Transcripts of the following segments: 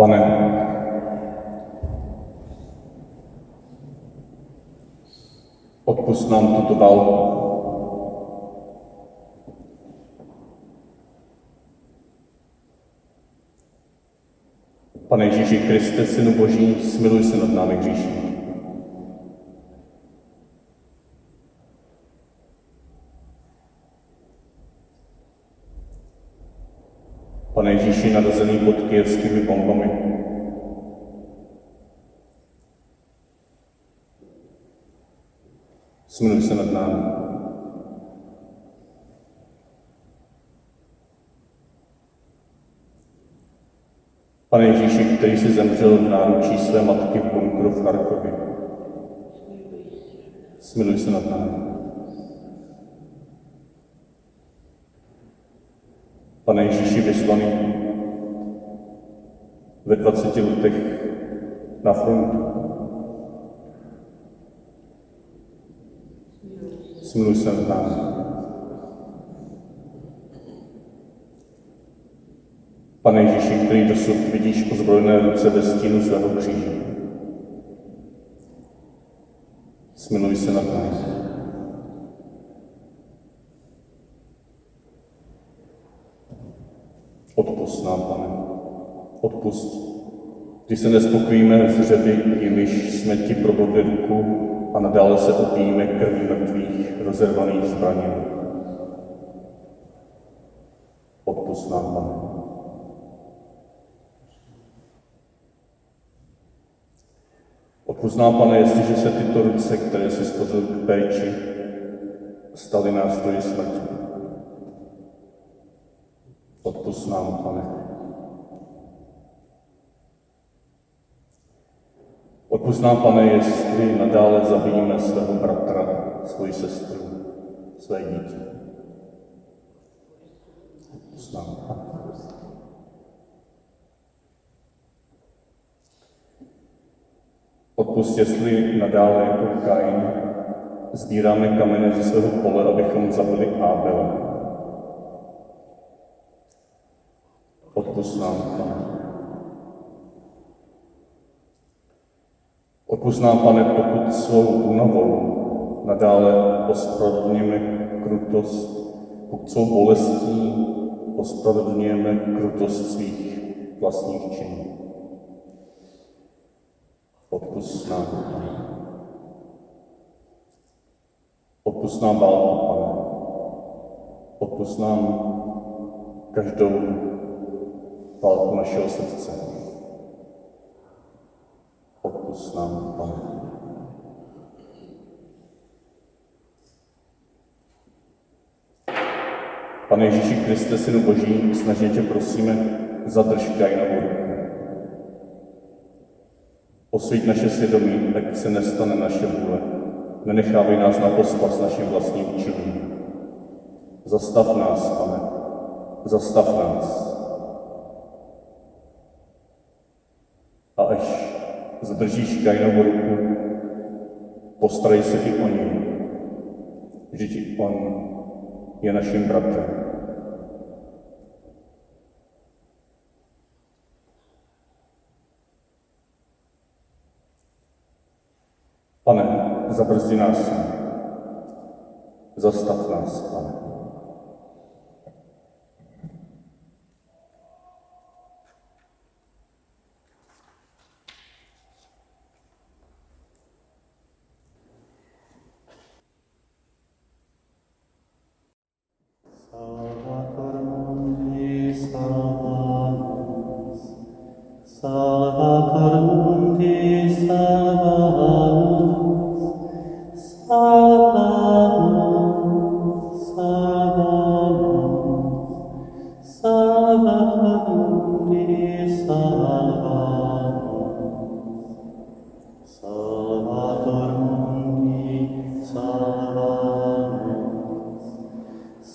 Pane, odpust nám tuto válku. Pane Ježíši Kriste, Synu Boží, smiluj se nad námi hříšní. Pane Ježíši, narozený pod kijevskými bombami, smiluj se nad námi. Pane Ježíši, který si zemřel v náručí své matky v bunkru v Charkově, smiluj se nad námi. Pane Ježíši, vyslaný ve 20 letech na frontu, nad námi. Pane Ježíši, který dosud vidíš ozbrojené ruce ve stínu svého kříže. Smiluj se nad námi. Odpust nám, pane. Odpust. Když se nespokojíme s řady, jimiž jsme ti probodli ruku a nadále se opijíme krví mrtvých rozervaných zbraní. Odpust nám, pane. Odpust nám, pane, jestliže se tyto ruce, které si stvořil k péči, staly nástroji smrti. Odpust nám, pane. Odpust pane, jestli nadále zabijíme svého bratra, svoji sestru, své dítě. Odpust. Odpust, jestli nadále jako Kain sbíráme kameny ze svého pole, abychom zabili Ábela. Odpust nám, pane. Odpust pane, pokud svou únavou nadále ospravedlňujeme krutost, pokud svou bolestí ospravedlňujeme krutost svých vlastních činů. Odpust nám, pane. Odpust nám válku, pane. Odpust nám každou válku našeho srdce. Nám, pane. Ježíši Kriste, Synu Boží, snažně tě prosíme, zadrž Kainovu ruku. Osvíť naše svědomí, ať se nestane naše vůle. Nenechávej nás na pospas našim vlastním činům. Zastav nás, pane. Zastav nás. A až zadržíš Kainovu ruku, postarej se i o ní. Vždyť on je naším bratrem. Pane, zabrzdi nás. Zastav nás, pane.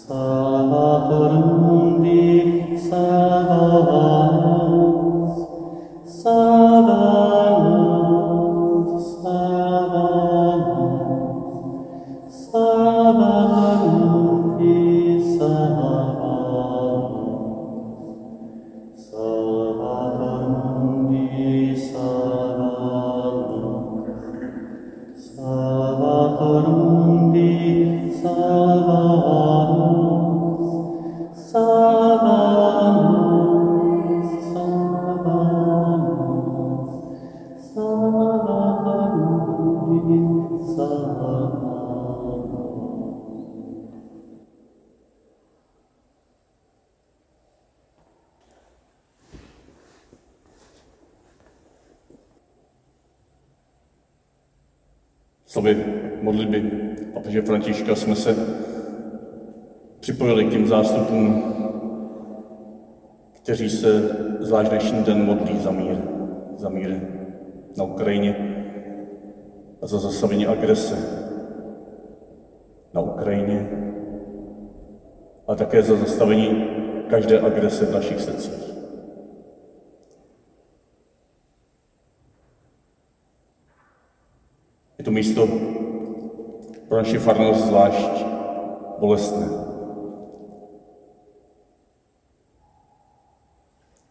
Sahagrum papeže Františka jsme se připojili k těm zástupům, kteří se zvlášť dnešní den modlí za mír, za mír na Ukrajině a za zastavení agrese na Ukrajině a také za zastavení každé agrese v našich srdcích. Je to místo pro naši farnost zvlášť bolestné.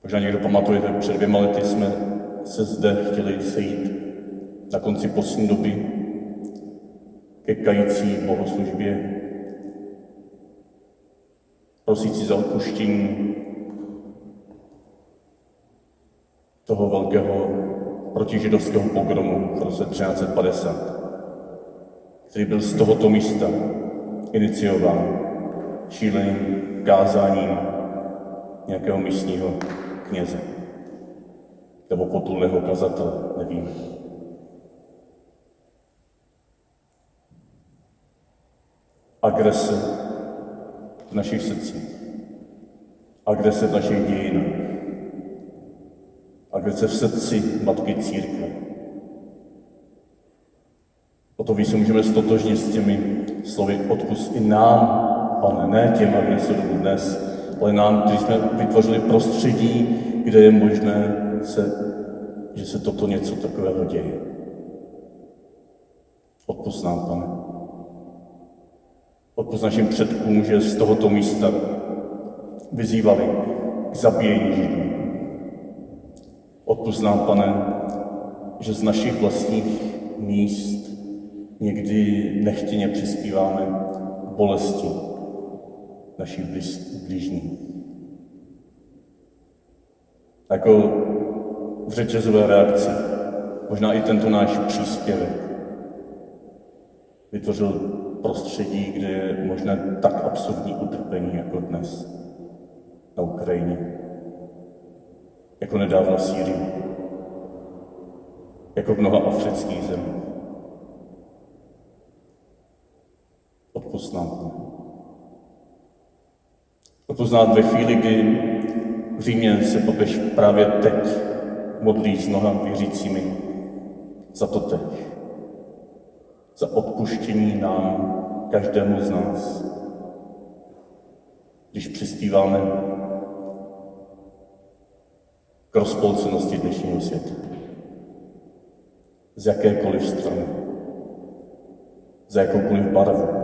Možná někdo pamatujete, před dvěma lety jsme se zde chtěli sejít na konci postní doby ke kající bohoslužbě, prosící za odpuštění toho velkého protižidovského pogromu v roce 1350, který byl z tohoto místa iniciován šíleným kázáním nějakého místního kněze nebo potulného kazatele, nevím. Agrese v našich srdcích, agrese v našich dějinách, agrese v srdci Matky Církve. To víc se můžeme stotožnit s těmi slovy odpust i nám, pane, ne těm agresorům dnes, ale nám, kteří jsme vytvořili prostředí, kde je možné, se, že se toto něco takového děje. Odpust nám, pane. Odpust našim předkům, že z tohoto místa vyzývali k zabíjení Židů. Odpust nám, pane, že z našich vlastních míst někdy nechtěně přispíváme bolesti našich blížních. Jako v řetězové reakci, možná i tento náš příspěvek vytvořil prostředí, kde je možné tak absurdní utrpení jako dnes na Ukrajině, jako nedávno v Sýrii, jako v mnoha afrických zemích. Odpust nám. Odpust ve chvíli, kdy v Římě se papež právě teď modlí s mnoha věřícími za to teď. Za odpuštění nám, každému z nás. Když přispíváme k rozpolcenosti dnešního světa. Z jakékoliv strany. Z jakoukoliv barvu.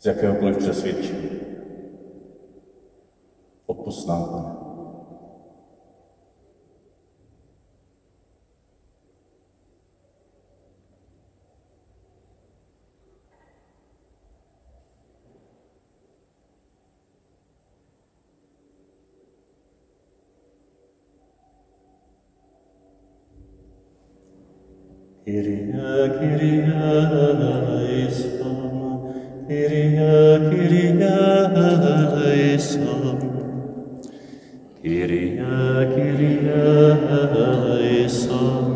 Z jakéhokoliv přesvědčení. Odpust nám, Pane. Kyrie, Kyrie Kyrie eleison,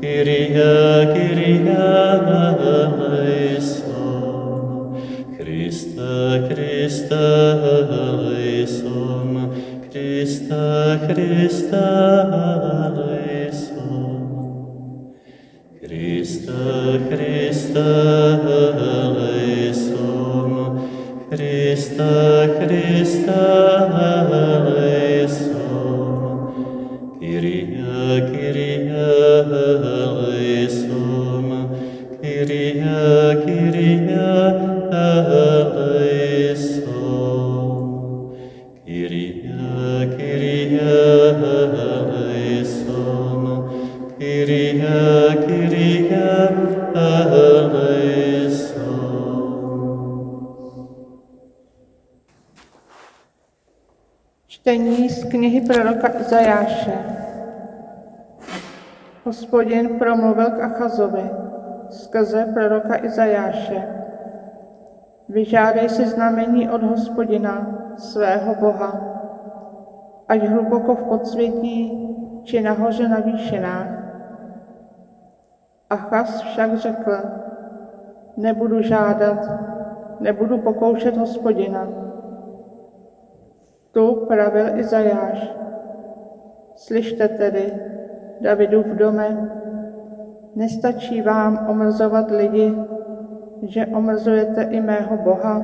Kyrie, Kyrie eleison, Christe, Christe eleison, Christe, Christe eleison, Christe, Christe eleison, Christe, Izajáše. Hospodin promluvil k Achazovi skrze proroka Izajáše. Vyžádej si znamení od hospodina, svého Boha, ať hluboko v podsvětí, či nahoře na výšinách. Achaz však řekl, nebudu žádat, nebudu pokoušet hospodina. Tu pravil Izajáš. Slyšte tedy, Davidův dome, nestačí vám omrzovat lidi, že omrzujete i mého Boha?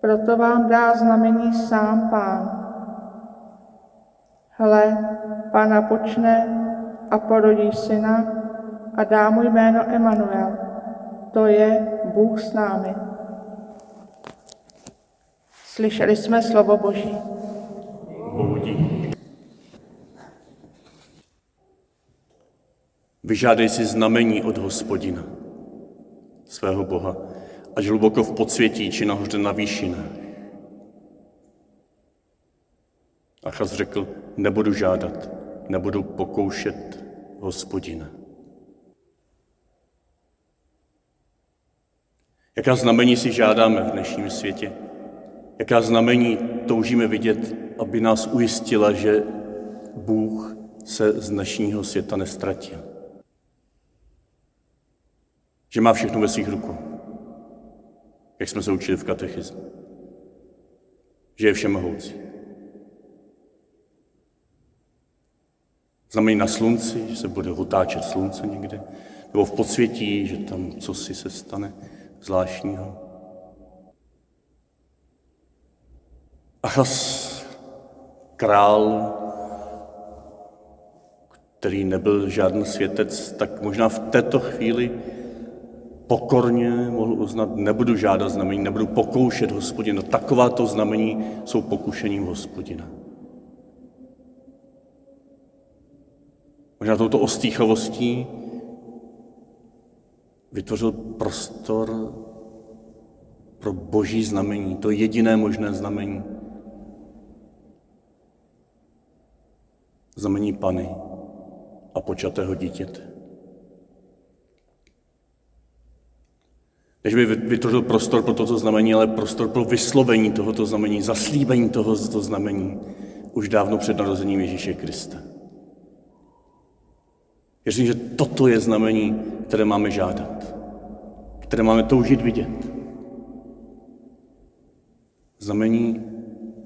Proto vám dá znamení sám pán. Hle, pána počne a porodí syna a dá mu jméno Emanuel. To je Bůh s námi. Slyšeli jsme slovo Boží. Bohu Vyžádej si znamení od hospodina, svého Boha, ať hluboko v podsvětí či nahoře na výšinách. Achaz řekl, nebudu žádat, nebudu pokoušet hospodina. Jaká znamení si žádáme v dnešním světě? Jaká znamení toužíme vidět, aby nás ujistila, že Bůh se z dnešního světa nestratil? Že má všechno ve svých rukou, jak jsme se učili v katechismu. Že je všemohoucí. Znamení na slunci, že se bude otáčet slunce někde, nebo v podsvětí, že tam cosi se stane zvláštního. Achas, král, který nebyl žádný světec, tak možná v této chvíli pokorně mohl uznat, nebudu žádat znamení, nebudu pokoušet hospodina. Takováto znamení jsou pokušením hospodina. Možná touto ostýchavostí vytvořil prostor pro boží znamení, to jediné možné znamení. Znamení Pany a počatého dítěte. Než by vytvořil prostor pro toto znamení, ale prostor pro vyslovení tohoto znamení, zaslíbení tohoto znamení už dávno před narozením Ježíše Krista. Věřím, že toto je znamení, které máme žádat, které máme toužit vidět. Znamení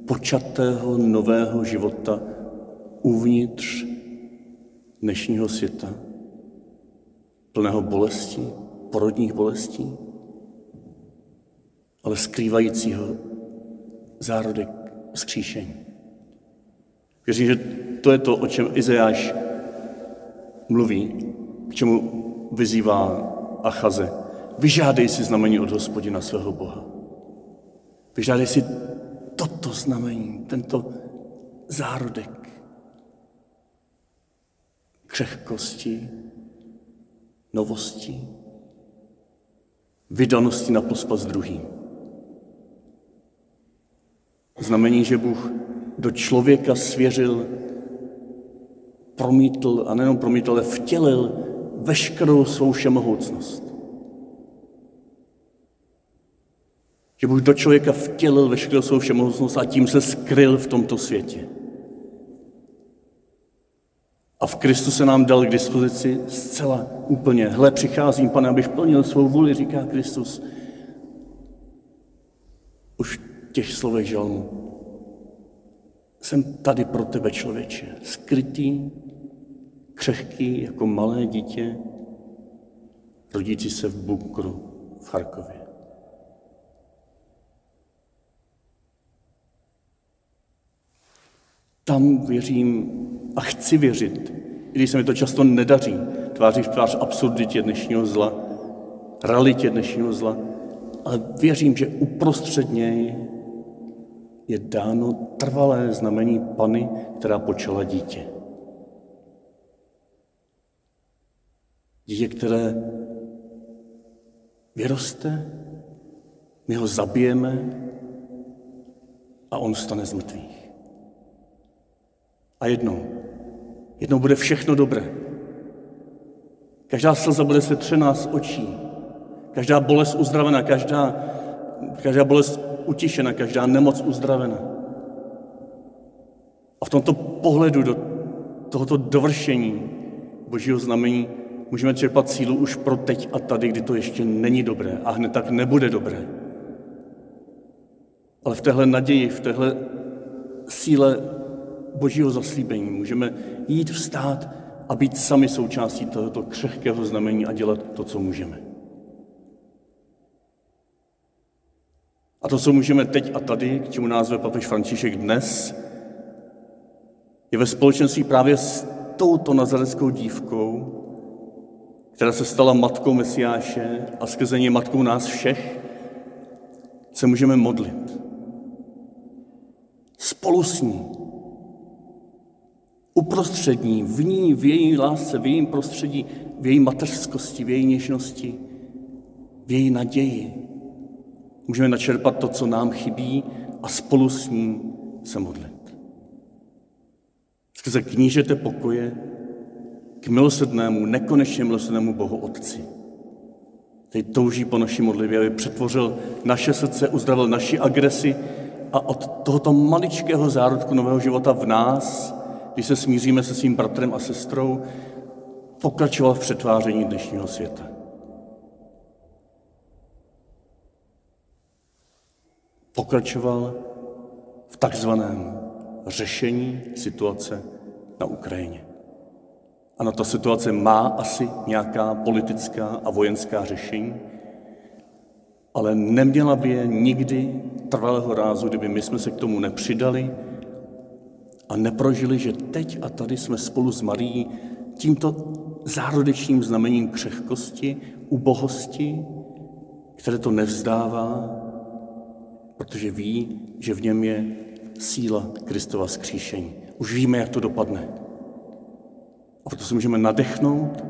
počatého nového života uvnitř dnešního světa, plného bolestí, porodních bolestí, ale skrývajícího zárodek vzkříšení. Věřím, že to je to, o čem Izajáš mluví, k čemu vyzývá Achaze. Vyžádej si znamení od hospodina svého Boha. Vyžádej si toto znamení, tento zárodek křehkosti, novosti, vydanosti na pospas druhým. Znamení, že Bůh do člověka svěřil promítl, a nejenom promítl, ale vtělil veškerou svou všemohoucnost. Že Bůh do člověka vtělil veškerou svou všemohoucnost a tím se skryl v tomto světě. A v Kristu se nám dal k dispozici zcela úplně. Hle, přicházím, pane, abych plnil svou vůli, říká Kristus. Už těch slovech žalmu. Jsem tady pro tebe, člověče, skrytý, křehký jako malé dítě, rodící se v bunkru v Charkově. Tam věřím a chci věřit, i když se mi to často nedaří, tváří v tvář absurditě dnešního zla, realitě dnešního zla, ale věřím, že uprostřed něj je dáno trvalé znamení Pany, která počala dítě. Dítě, které vyroste, my ho zabijeme a on stane z mrtvých. A jednou, jednou bude všechno dobré. Každá slza bude setřená z očí, každá bolest uzdravená, každá, každá bolest utišena, každá nemoc uzdravena. A v tomto pohledu do tohoto dovršení božího znamení můžeme čerpat sílu už pro teď a tady, kdy to ještě není dobré a hned tak nebude dobré. Ale v téhle naději, v téhle síle božího zaslíbení můžeme jít vstát a být sami součástí tohoto křehkého znamení a dělat to, co můžeme. A to, co můžeme teď a tady, k čemu názve papež František dnes, je ve společenství právě s touto nazareckou dívkou, která se stala matkou Mesiáše a skrze ní matkou nás všech, se můžeme modlit. Spolu s ní. Uprostřední, v ní, v její lásce, v jejím prostředí, v její mateřskosti, v její něžnosti, v její naději. Můžeme načerpat to, co nám chybí a spolu s ní se modlit. Skrze knížete pokoje k milosrdnému, nekonečně milosrdnému Bohu Otci. Teď touží po naší modlitbě, aby přetvořil naše srdce, uzdravil naši agresi a od tohoto maličkého zárodku nového života v nás, když se smíříme se svým bratrem a sestrou, pokračoval v přetváření dnešního světa. Pokračoval v takzvaném řešení situace na Ukrajině. Ano, ta situace má asi nějaká politická a vojenská řešení, ale neměla by je nikdy trvalého rázu, kdyby my jsme se k tomu nepřidali a neprožili, že teď a tady jsme spolu s Marií tímto zárodečním znamením křehkosti, ubohosti, které to nevzdává, protože ví, že v něm je síla Kristova skříšení. Už víme, jak to dopadne. A proto se můžeme nadechnout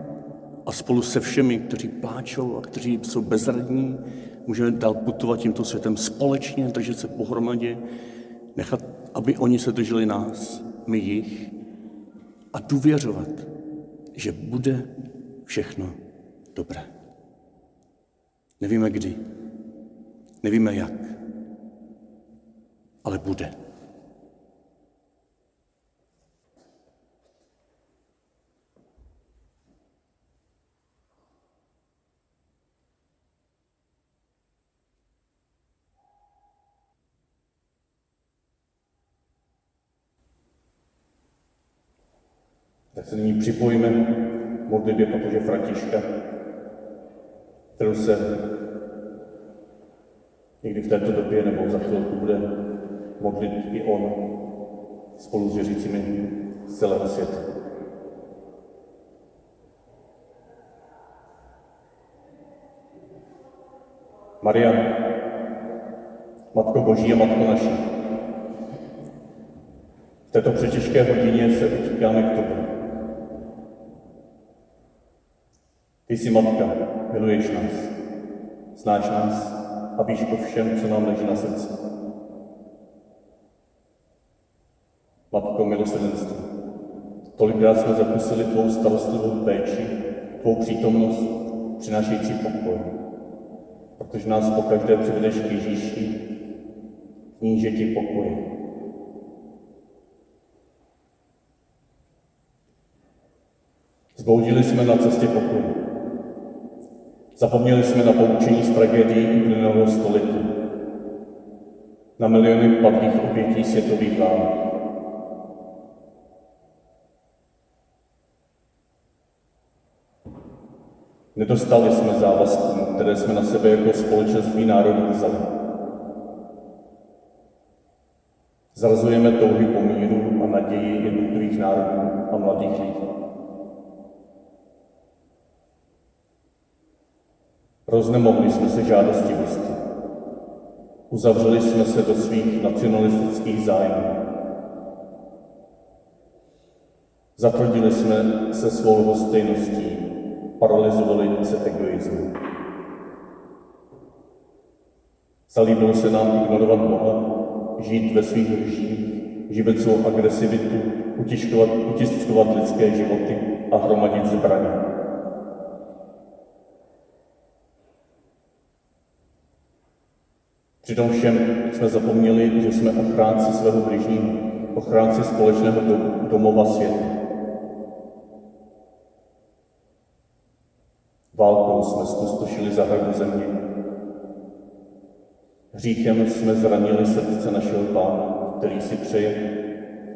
a spolu se všemi, kteří pláčou a kteří jsou bezradní, můžeme dál putovat tímto světem společně, držet se pohromadě, nechat, aby oni se drželi nás, my jich, a důvěřovat, že bude všechno dobré. Nevíme kdy, nevíme jak, ale bude. Tak se nyní připojíme modlitbě papeže Františka, kterou se někdy v této době nebo za chvilku bude modlit i on spolu s věřícími z celého světa. Maria, Matko Boží a Matko naší, v této přetěžké hodině se utíkáme k Tobě. Ty jsi matka, miluješ nás, znáš nás a víš o všem, co nám leží na srdci. Milosrdenství, tolikrát jsme zapustili tvou starostlivou péči, tvou přítomnost, přinášející pokoj, protože nás pokaždé přivedeš k Ježíši, níže ti pokoj. Zboudili jsme na cestě pokoje. Zapomněli jsme na poučení z tragédií uplynulého století, na miliony padlých obětí světových válek. Nedostali jsme závazkům, které jsme na sebe jako společenství národů vzali. Zrazujeme touhy po míru a naději jednotlivých národů a mladých lidí. Roznemohli jsme se žádostivosti. Uzavřeli jsme se do svých nacionalistických zájmů. Zatvrdili jsme se svou lhostejností, paralizovali se egoismu. Zalíbilo se nám ignorovat Boha, žít ve svých lžích, živit svou agresivitu, utiskovat lidské životy a hromadit zbraně. Přitom všem jsme zapomněli, že jsme ochránci svého bližního, ochránci společného domova světa. Jsme zpustošili zahradu země. Hříchem jsme zranili srdce našeho Pána, který si přeje,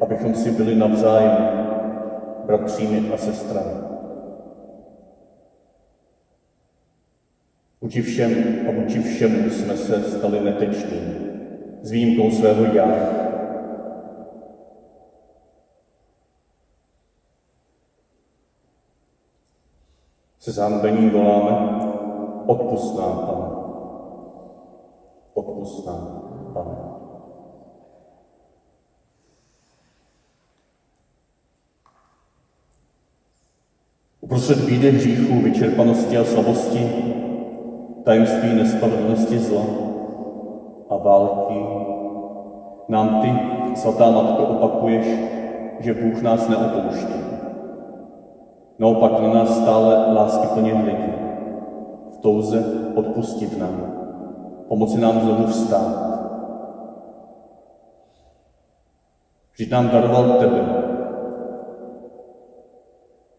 abychom si byli navzájem bratřími a sestrami. Vůči všem a vůči všemu jsme se stali neteční, s výjimkou svého já. Se zámbením voláme, odpust nám, Pane. Odpust nám, Pane. Uprostřed bídy hříchů, vyčerpanosti a slabosti, tajemství nespravedlnosti zla a války, nám ty, svatá Matko, opakuješ, že Bůh nás neopouští. Naopak na nás stále lásky plně hledí. V touze odpustit nám, pomoci nám znovu vstát. Vždyť nám daroval tebe,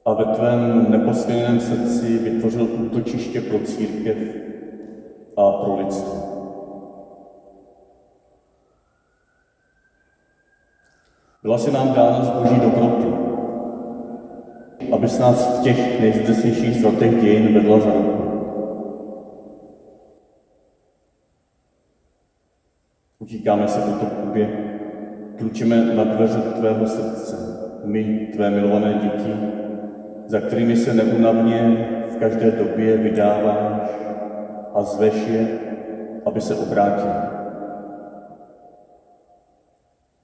a ve tvém neposvěněném srdci vytvořil útočiště pro církev a pro lidstvo. Byla si nám dána z boží dobroty, abys nás v těch nejzdesnějších zlatých dějin vedla za ruku. Utíkáme se po tobě, klučíme na dveře tvého srdce, my, tvé milované děti, za kterými se neunavně v každé době vydáváš a zveš je, aby se obrátili.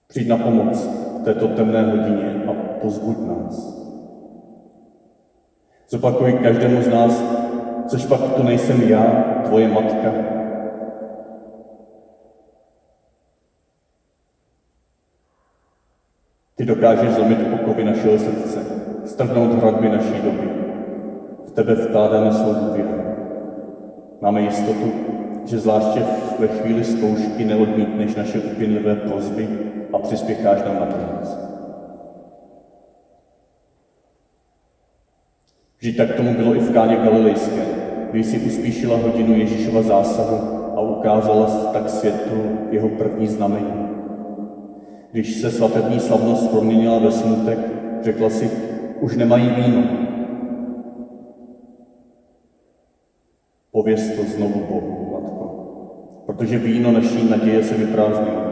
Přijď na pomoc v této temné hodině a pozbuď nás. Zopakuj každému z nás, což pak to nejsem já, tvoje matka. Ty dokážeš zlomit okovy našeho srdce, strhnout hradby naší doby. V tebe vkládáme svou důvěru. Máme jistotu, že zvláště ve chvíli zkoušky neodmítneš naše upinlivé prozby a přispěcháš nám na pomoc. Vždyť tak tomu bylo i v Káně Galilejské, když si uspíšila hodinu Ježíšova zásahu a ukázala tak světu jeho první znamení. Když se svatební slavnost proměnila ve smutek, řekla si, už nemají víno. Pověz to znovu Bohu, Matko, protože víno naší naděje se vyprázdnilo.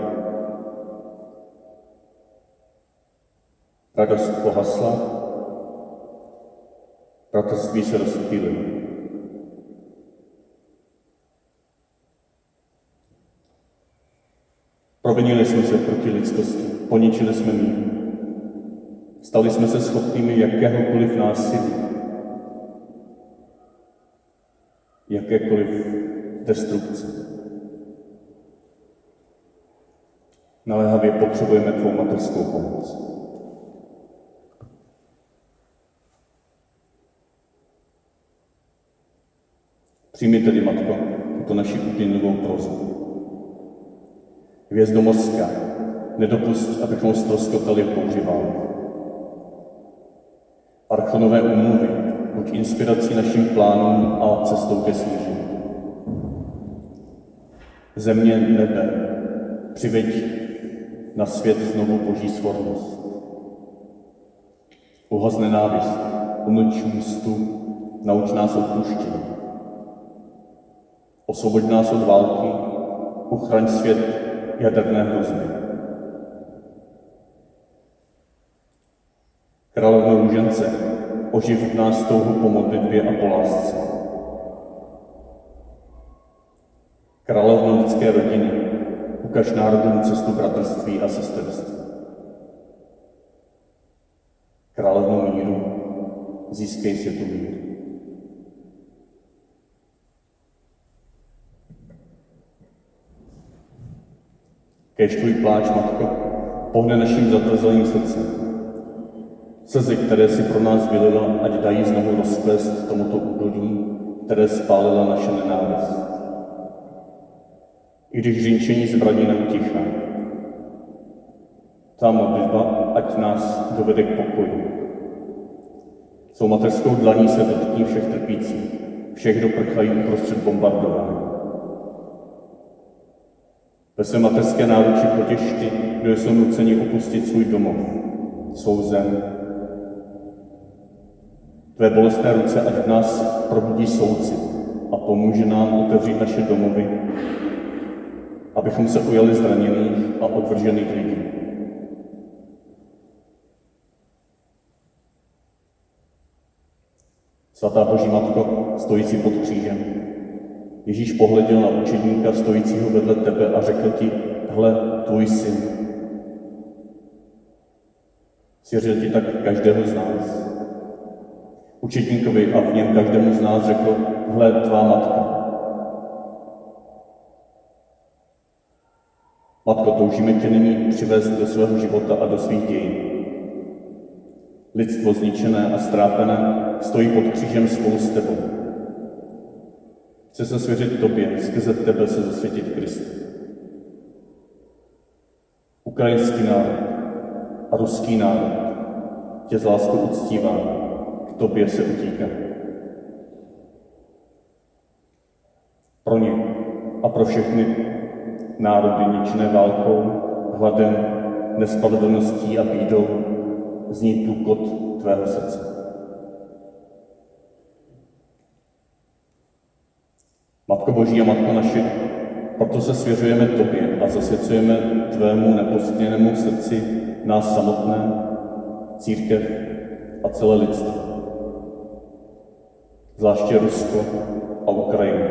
Radost pohasla, bratrství se rozptýlilo. Provinili jsme se proti lidskosti, poničili jsme mír. Stali jsme se schopnými jakéhokoliv násilí, jakékoliv destrukce. Naléhavě potřebujeme tvou mateřskou pomoc. Přijmi tedy, Matko, tuto naši upínlivou prozbu. Hvězdomorská, nedopust, abychom ztroskotali v bouři války. Archonové umluvy, buď inspirací našim plánům a cestou ke smíření. Země, nebe, přiveď na svět znovu boží svornost. Uhaz nenávist, umlč ústu, nauč nás odpuštění. Osvoboď nás od války, uchraň svět jaderné hrozby. Královno růžence, oživ v nás touhu po modlitbě a po lásce. Královno lidské rodiny, ukaž národům cestu bratrství a sesterství. Královno míru, získej světu mír. Kež tvůj pláč, Matko, pohne naším zatvrzelým srdcem, Slzy, které si pro nás vylila, ať dají znovu rozkvést tomuto údolí, které spálila naše nenávist. I když řinčení zbraní neutichá. Ta modlitba, ať nás dovede k pokoji. Svou mateřskou dlaní se dotkní všech trpících. všech, kdo prchají uprostřed bombardování. Ve své mateřské náruči potěš ty, kdo jsou nuceni opustit svůj domov, svou zem. Tvé bolestné ruce ať v nás probudí soucit a pomůže nám otevřít naše domovy, abychom se ujali zraněných a odvržených lidí. Svatá Boží Matko, stojící pod křížem, Ježíš pohleděl na učedníka stojícího vedle tebe a řekl ti, hle, tvůj syn. Svěřil ti tak každého z nás. Učedníkovi a v něm každému z nás řekl, hle, tvá matka. Matko, toužíme tě nyní přivést do svého života a do svých dějin. Lidstvo zničené a strápené stojí pod křížem spolu s tebou. Chce se svěřit tobě, skrze tebe se zasvětit Kristu. Ukrajinský národ a ruský národ tě z láskou uctívá, k tobě se utíká. Pro ně a pro všechny národy ničené válkou, hladem, nespravedlností a bídou zní důkot tvého srdce. Matko Boží a Matko naše, proto se svěřujeme Tobě a zasvěcujeme Tvému nepostěnému srdci nás samotné, církev a celé lidstvo. Zvláště Rusko a Ukrajinu.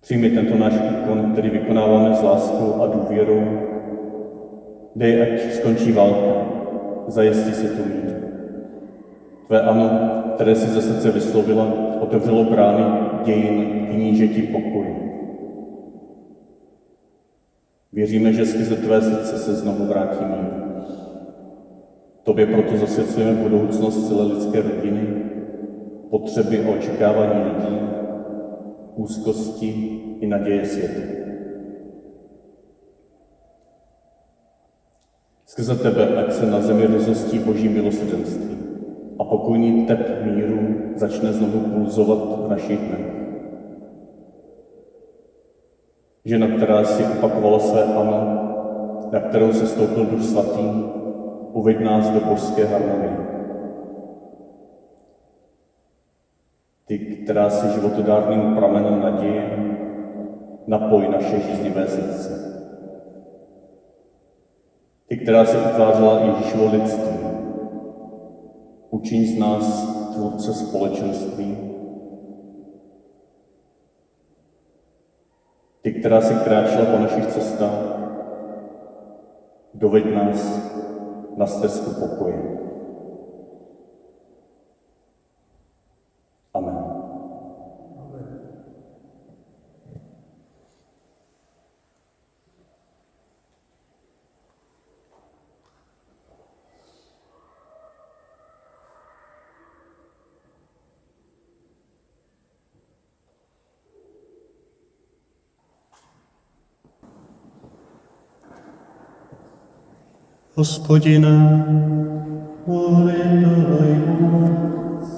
Přijmi tento náš úkon, který vykonáváme s láskou a důvěrou. Dej, ať skončí válka, zajistí se tu mír. Tvé ano, které si ze srdce vyslovila, otevřelo brány dějin knížeti pokoji. Věříme, že skrze tvé srdce se znovu vrátí mír. Tobě proto zasvěcujeme budoucnost celé lidské rodiny, potřeby a očekávání lidí, úzkosti i naděje světa. Skrze tebe, ať se na zemi rozostí boží milosrdenství a pokojný tep míru začne znovu pulzovat v našich dnech. Žena, která si opakovala své ano, na kterou se stoupil Duch Svatý, uveď nás do božské harmonie. Ty, která si životodárným pramenem naděje, napoj naše žíznivé srdce. Ty, která se utvářela Ježíšovo lidství, Učiň z nás tvůrce společenství. Ty, která si kráčela po našich cestách, doveď nás na stezku pokoje. Hospodine, ulituj nás.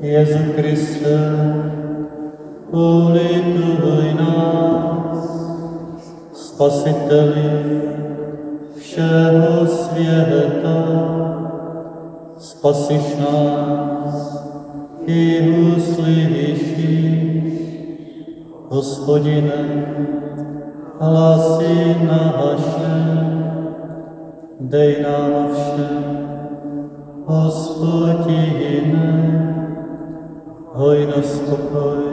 Jezu Kriste, ulituj nás. Spasiteli všeho světa, spasiš nás i uslyšíš. Hospodine, hlasy naše, Дай нам все, Господи, и не, Ой, наступай,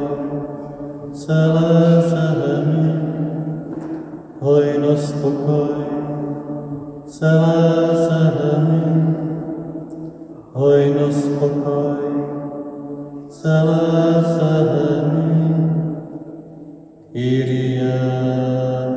цела земли, Ой, наступай, цела земли, Ой, наступай, цела земли, Ирия.